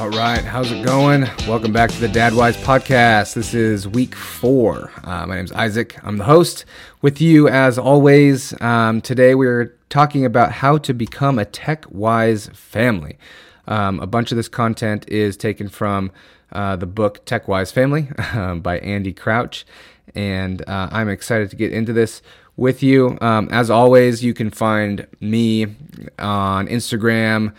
All right, how's it going? Welcome back to the Dadwise podcast. This is week four. Uh, my name is Isaac. I'm the host with you as always. Um, today we're talking about how to become a tech wise family. Um, a bunch of this content is taken from uh, the book Tech Wise Family um, by Andy Crouch, and uh, I'm excited to get into this with you. Um, as always, you can find me on Instagram,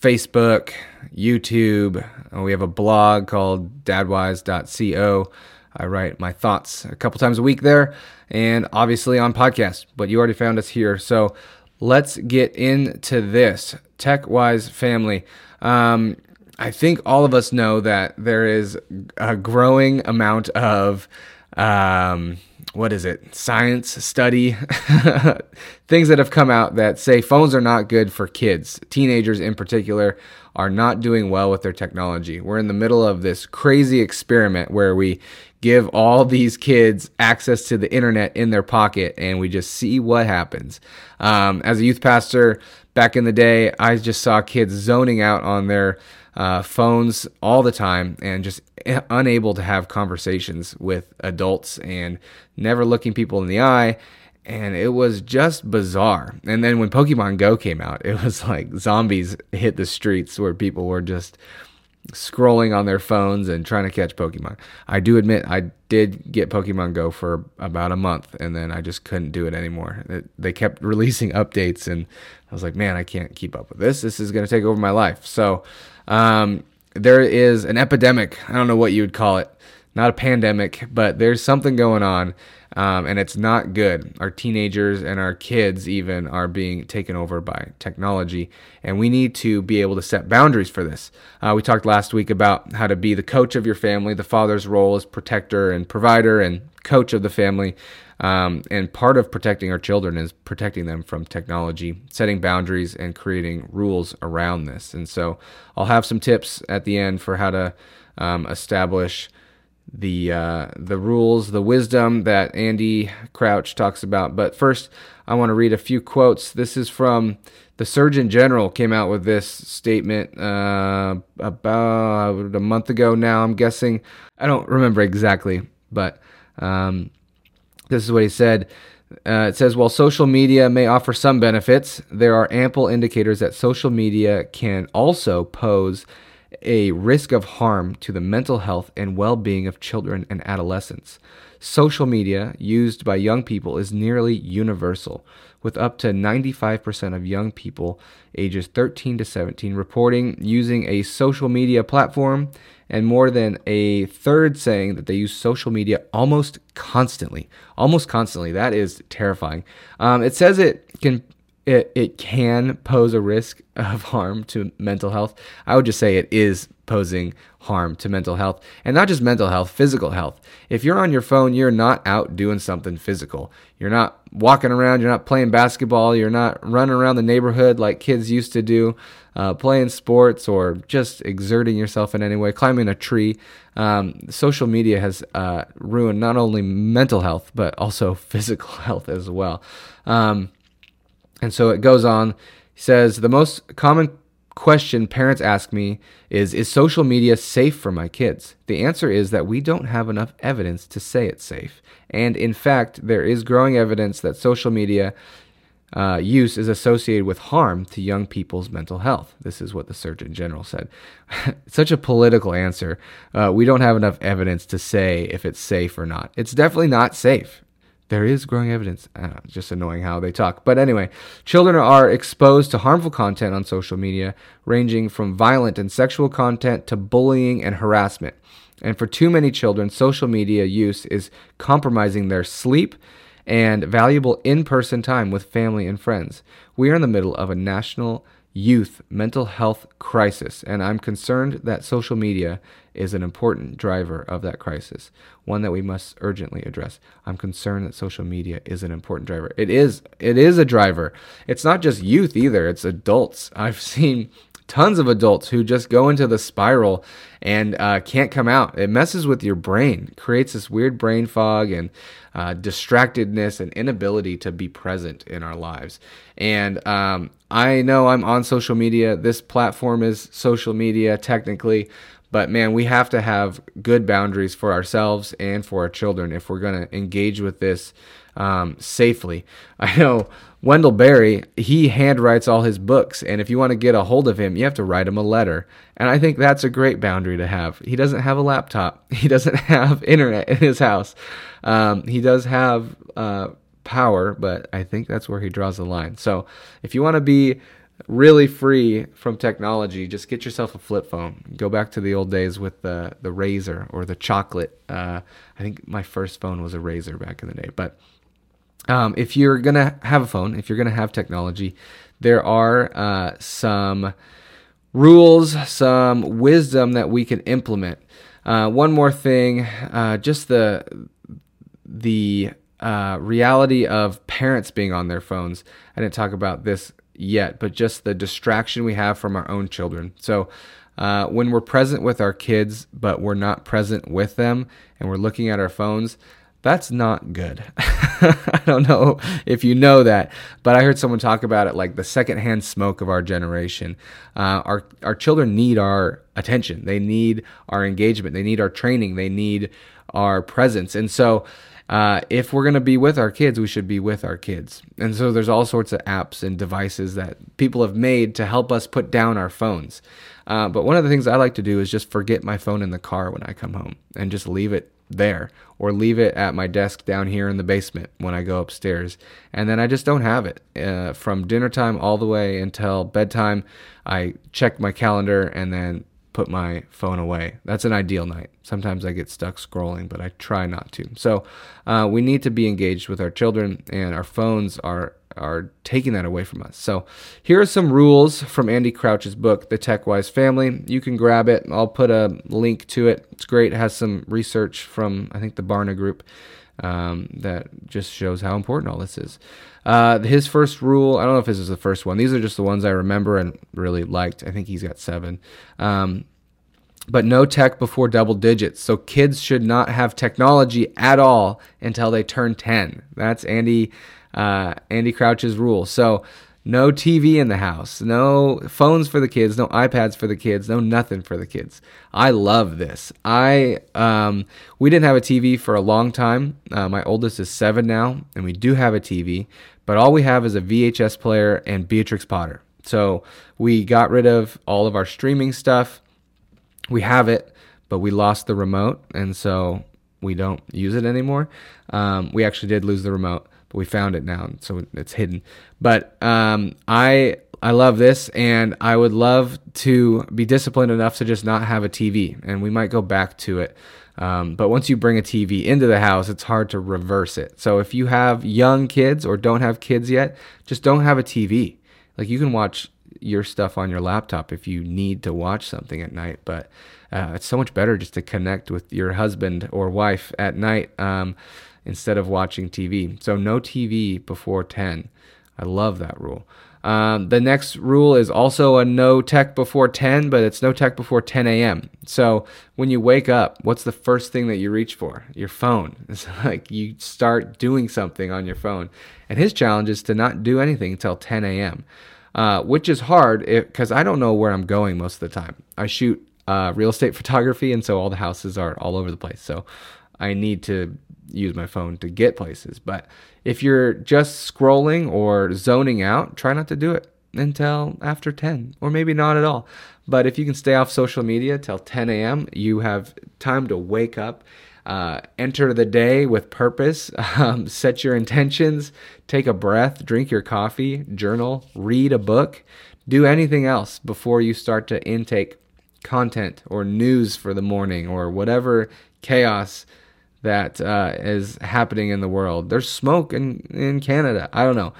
Facebook, YouTube. Uh, we have a blog called dadwise.co. I write my thoughts a couple times a week there, and obviously on podcast. But you already found us here, so let's get into this tech wise family. Um, I think all of us know that there is a growing amount of um, what is it? Science study things that have come out that say phones are not good for kids. Teenagers in particular are not doing well with their technology. We're in the middle of this crazy experiment where we give all these kids access to the internet in their pocket and we just see what happens. Um, as a youth pastor back in the day, I just saw kids zoning out on their uh, phones all the time and just unable to have conversations with adults and never looking people in the eye. And it was just bizarre. And then when Pokemon Go came out, it was like zombies hit the streets where people were just scrolling on their phones and trying to catch Pokemon. I do admit I did get Pokemon Go for about a month and then I just couldn't do it anymore. It, they kept releasing updates and I was like, man, I can't keep up with this. This is going to take over my life. So, um, there is an epidemic. I don't know what you would call it. Not a pandemic, but there's something going on, um, and it's not good. Our teenagers and our kids, even, are being taken over by technology, and we need to be able to set boundaries for this. Uh, we talked last week about how to be the coach of your family, the father's role as protector and provider and coach of the family. Um, and part of protecting our children is protecting them from technology, setting boundaries, and creating rules around this. And so I'll have some tips at the end for how to um, establish the uh, the rules, the wisdom that Andy Crouch talks about. But first, I want to read a few quotes. This is from the Surgeon General. Came out with this statement uh, about a month ago. Now I'm guessing I don't remember exactly, but um, this is what he said. Uh, it says, while social media may offer some benefits, there are ample indicators that social media can also pose a risk of harm to the mental health and well being of children and adolescents. Social media used by young people is nearly universal, with up to 95% of young people ages 13 to 17 reporting using a social media platform, and more than a third saying that they use social media almost constantly. Almost constantly. That is terrifying. Um, it says it can it, it can pose a risk of harm to mental health. I would just say it is posing harm to mental health and not just mental health, physical health. If you're on your phone, you're not out doing something physical. You're not walking around, you're not playing basketball, you're not running around the neighborhood like kids used to do, uh, playing sports or just exerting yourself in any way, climbing a tree. Um, social media has uh, ruined not only mental health, but also physical health as well. Um, and so it goes on. He says, The most common question parents ask me is Is social media safe for my kids? The answer is that we don't have enough evidence to say it's safe. And in fact, there is growing evidence that social media uh, use is associated with harm to young people's mental health. This is what the Surgeon General said. Such a political answer. Uh, we don't have enough evidence to say if it's safe or not. It's definitely not safe there is growing evidence. Uh, just annoying how they talk. But anyway, children are exposed to harmful content on social media, ranging from violent and sexual content to bullying and harassment. And for too many children, social media use is compromising their sleep and valuable in person time with family and friends. We are in the middle of a national youth mental health crisis, and I'm concerned that social media is an important driver of that crisis, one that we must urgently address. I'm concerned that social media is an important driver. It is it is a driver. It's not just youth either, it's adults. I've seen tons of adults who just go into the spiral and uh, can't come out. It messes with your brain, creates this weird brain fog and uh, distractedness and inability to be present in our lives. And um, I know I'm on social media. This platform is social media technically, but man, we have to have good boundaries for ourselves and for our children if we're going to engage with this um, safely. I know Wendell Berry, he handwrites all his books, and if you want to get a hold of him, you have to write him a letter. And I think that's a great boundary to have. He doesn't have a laptop, he doesn't have internet in his house. Um, he does have uh, power, but I think that's where he draws the line. So if you want to be really free from technology, just get yourself a flip phone. Go back to the old days with the the Razr or the chocolate. Uh, I think my first phone was a Razr back in the day, but um, if you're going to have a phone, if you're going to have technology, there are uh, some rules, some wisdom that we can implement. Uh, one more thing, uh, just the the uh, reality of parents being on their phones. I didn't talk about this yet, but just the distraction we have from our own children. So. Uh, when we're present with our kids, but we're not present with them, and we're looking at our phones, that's not good. I don't know if you know that, but I heard someone talk about it like the secondhand smoke of our generation. Uh, our our children need our attention. They need our engagement. They need our training. They need our presence. And so, uh, if we're going to be with our kids, we should be with our kids. And so, there's all sorts of apps and devices that people have made to help us put down our phones. Uh, but one of the things I like to do is just forget my phone in the car when I come home and just leave it there or leave it at my desk down here in the basement when I go upstairs. And then I just don't have it. Uh, from dinner time all the way until bedtime, I check my calendar and then put my phone away. That's an ideal night. Sometimes I get stuck scrolling, but I try not to. So uh, we need to be engaged with our children, and our phones are are taking that away from us. So here are some rules from Andy Crouch's book, The Tech Wise Family. You can grab it. I'll put a link to it. It's great. It has some research from I think the Barna Group um, that just shows how important all this is. Uh, his first rule, I don't know if this is the first one. These are just the ones I remember and really liked. I think he's got seven. Um, but no tech before double digits. So kids should not have technology at all until they turn 10. That's Andy uh, Andy Crouch's rule. So no TV in the house, no phones for the kids, no iPads for the kids, no nothing for the kids. I love this. I um, we didn't have a TV for a long time. Uh, my oldest is seven now, and we do have a TV, but all we have is a VHS player and Beatrix Potter. So we got rid of all of our streaming stuff. We have it, but we lost the remote, and so we don't use it anymore. Um, we actually did lose the remote but we found it now, so it's hidden. But um, I I love this, and I would love to be disciplined enough to just not have a TV, and we might go back to it. Um, but once you bring a TV into the house, it's hard to reverse it. So if you have young kids or don't have kids yet, just don't have a TV. Like you can watch your stuff on your laptop if you need to watch something at night, but uh, it's so much better just to connect with your husband or wife at night. Um, instead of watching TV. So no TV before 10. I love that rule. Um, the next rule is also a no tech before 10, but it's no tech before 10 a.m. So when you wake up, what's the first thing that you reach for? Your phone. It's like you start doing something on your phone. And his challenge is to not do anything until 10 a.m., uh, which is hard because I don't know where I'm going most of the time. I shoot uh, real estate photography, and so all the houses are all over the place. So I need to use my phone to get places. But if you're just scrolling or zoning out, try not to do it until after 10 or maybe not at all. But if you can stay off social media till 10 a.m., you have time to wake up, uh, enter the day with purpose, um, set your intentions, take a breath, drink your coffee, journal, read a book, do anything else before you start to intake content or news for the morning or whatever chaos that uh, is happening in the world. There's smoke in, in Canada. I don't know.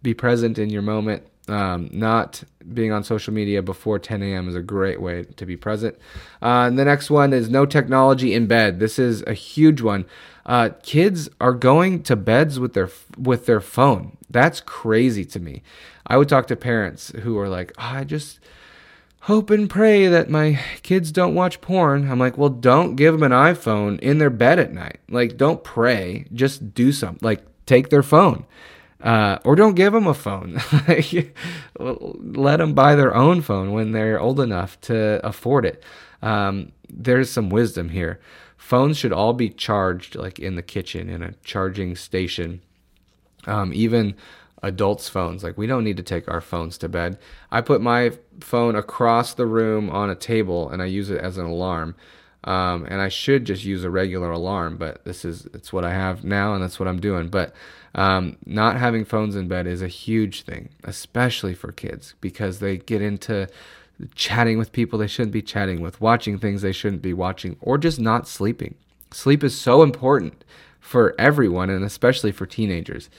Be present in your moment. Um, not being on social media before 10 a.m. is a great way to be present. Uh, the next one is no technology in bed. This is a huge one. Uh, kids are going to beds with their with their phone. That's crazy to me. I would talk to parents who are like, oh, I just hope and pray that my kids don't watch porn. I'm like, well, don't give them an iPhone in their bed at night. Like, don't pray. Just do something. Like, take their phone. Uh, or don't give them a phone. Let them buy their own phone when they're old enough to afford it. Um, there's some wisdom here. Phones should all be charged like in the kitchen in a charging station. Um, even adults' phones. Like we don't need to take our phones to bed. I put my phone across the room on a table and I use it as an alarm. Um, and I should just use a regular alarm, but this is it's what I have now, and that's what I'm doing. But um, not having phones in bed is a huge thing, especially for kids, because they get into chatting with people they shouldn't be chatting with, watching things they shouldn't be watching, or just not sleeping. Sleep is so important for everyone, and especially for teenagers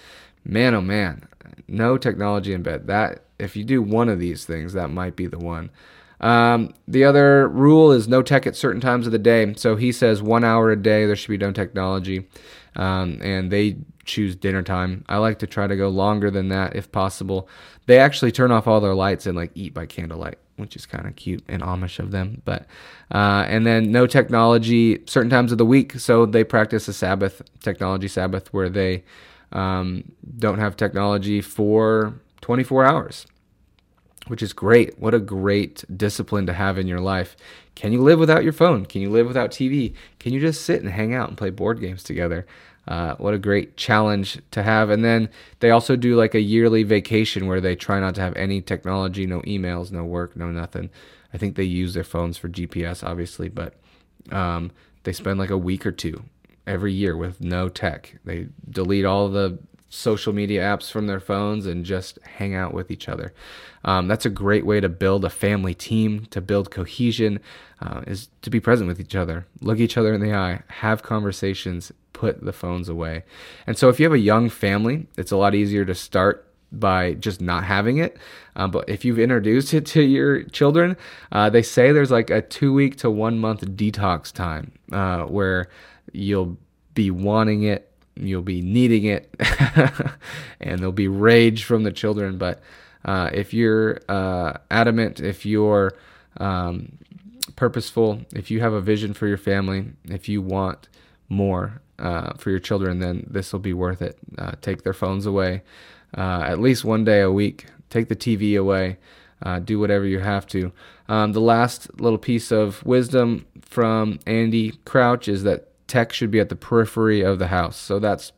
man oh man. No technology in bed. That if you do one of these things that might be the one. Um, the other rule is no tech at certain times of the day. So he says one hour a day there should be no technology. Um, and they choose dinner time. I like to try to go longer than that if possible. They actually turn off all their lights and like eat by candlelight which is kind of cute and amish of them. But uh, and then no technology certain times of the week. So they practice a sabbath technology sabbath where they um, don't have technology for 24 hours, which is great. What a great discipline to have in your life. Can you live without your phone? Can you live without TV? Can you just sit and hang out and play board games together? Uh, what a great challenge to have. And then they also do like a yearly vacation where they try not to have any technology, no emails, no work, no nothing. I think they use their phones for GPS, obviously, but um, they spend like a week or two every year with no tech. They delete all the social media apps from their phones and just hang out with each other. Um, that's a great way to build a family team, to build cohesion, uh, is to be present with each other, look each other in the eye, have conversations, put the phones away. And so if you have a young family, it's a lot easier to start by just not having it. Um, but if you've introduced it to your children, uh, they say there's like a two week to one month detox time uh, where you'll be wanting it, you'll be needing it, and there'll be rage from the children. But uh, if you're uh, adamant, if you're um, purposeful, if you have a vision for your family, if you want more uh, for your children, then this will be worth it. Uh, take their phones away uh, at least one day a week. Take the TV away. Uh, do whatever you have to. Um, the last little piece of wisdom from Andy Crouch is that tech should be at the periphery of the house. So that's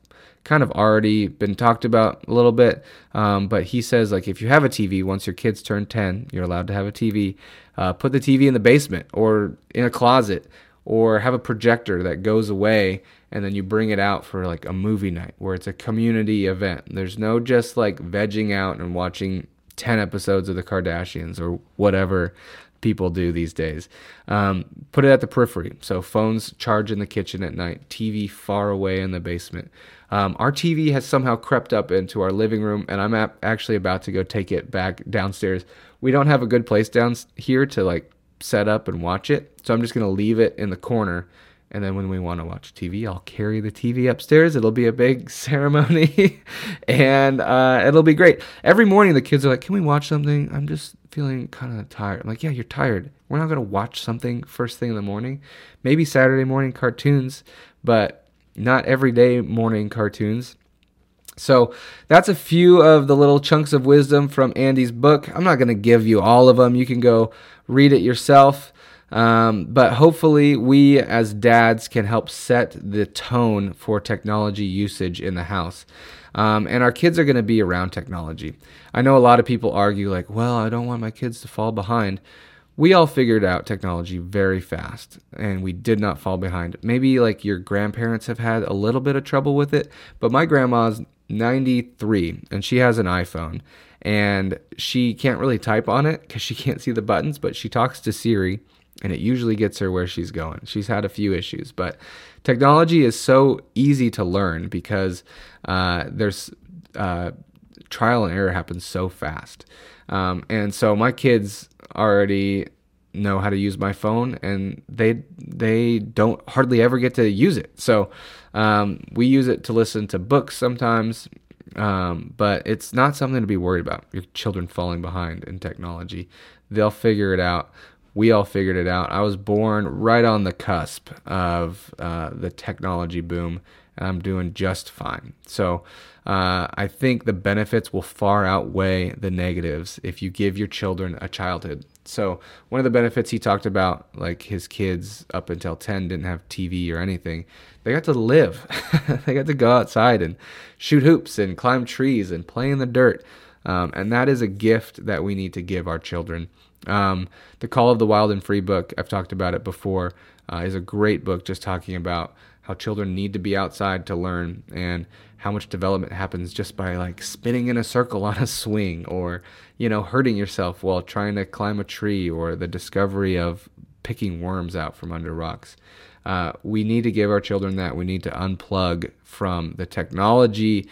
kind of already been talked about a little bit. Um, but he says, like, if you have a TV, once your kids turn 10, you're allowed to have a TV. Uh, put the TV in the basement or in a closet or have a projector that goes away and then you bring it out for like a movie night where it's a community event. There's no just like vegging out and watching 10 episodes of the Kardashians or whatever people do these days. Um, put it at the periphery. So phones charge in the kitchen at night, TV far away in the basement. Um, our TV has somehow crept up into our living room, and I'm actually about to go take it back downstairs. We don't have a good place down here to like set up and watch it, so I'm just gonna leave it in the corner and then when we want to watch TV, I'll carry the TV upstairs. It'll be a big ceremony and uh, it'll be great. Every morning, the kids are like, Can we watch something? I'm just feeling kind of tired. I'm like, Yeah, you're tired. We're not going to watch something first thing in the morning. Maybe Saturday morning cartoons, but not everyday morning cartoons. So that's a few of the little chunks of wisdom from Andy's book. I'm not going to give you all of them. You can go read it yourself. Um, but hopefully, we as dads can help set the tone for technology usage in the house. Um, and our kids are going to be around technology. I know a lot of people argue, like, well, I don't want my kids to fall behind. We all figured out technology very fast and we did not fall behind. Maybe like your grandparents have had a little bit of trouble with it, but my grandma's 93 and she has an iPhone and she can't really type on it because she can't see the buttons, but she talks to Siri and it usually gets her where she's going. She's had a few issues, but technology is so easy to learn because uh, there's uh, trial and error happens so fast. Um, and so my kids already know how to use my phone and they they don't hardly ever get to use it so um, we use it to listen to books sometimes um, but it's not something to be worried about your children falling behind in technology they'll figure it out we all figured it out i was born right on the cusp of uh, the technology boom and i'm doing just fine so uh, I think the benefits will far outweigh the negatives if you give your children a childhood. So one of the benefits he talked about, like his kids up until 10 didn't have TV or anything. They got to live. they got to go outside and shoot hoops and climb trees and play in the dirt. Um, and that is a gift that we need to give our children. Um, the Call of the Wild and Free book, I've talked about it before, uh, is a great book just talking about how children need to be outside to learn and how much development happens just by like spinning in a circle on a swing or you know hurting yourself while trying to climb a tree or the discovery of picking worms out from under rocks. Uh, we need to give our children that. We need to unplug from the technology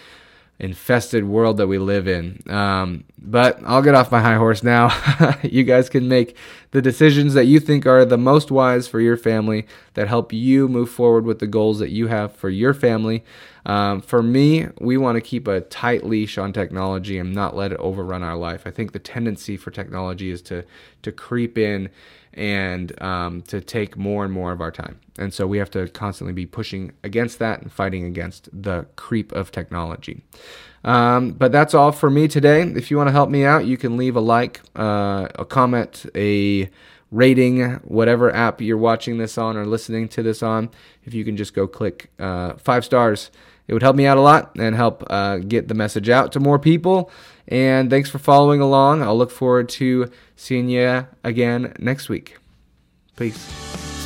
infested world that we live in. Um, but I'll get off my high horse now. you guys can make the decisions that you think are the most wise for your family that help you move forward with the goals that you have for your family. Um, for me, we want to keep a tight leash on technology and not let it overrun our life. I think the tendency for technology is to to creep in and um, to take more and more of our time. And so we have to constantly be pushing against that and fighting against the creep of technology. Um, but that's all for me today. If you want to help me out, you can leave a like, uh, a comment, a rating, whatever app you're watching this on or listening to this on. If you can just go click uh, five stars, it would help me out a lot and help uh, get the message out to more people. And thanks for following along. I'll look forward to seeing you again next week. Peace.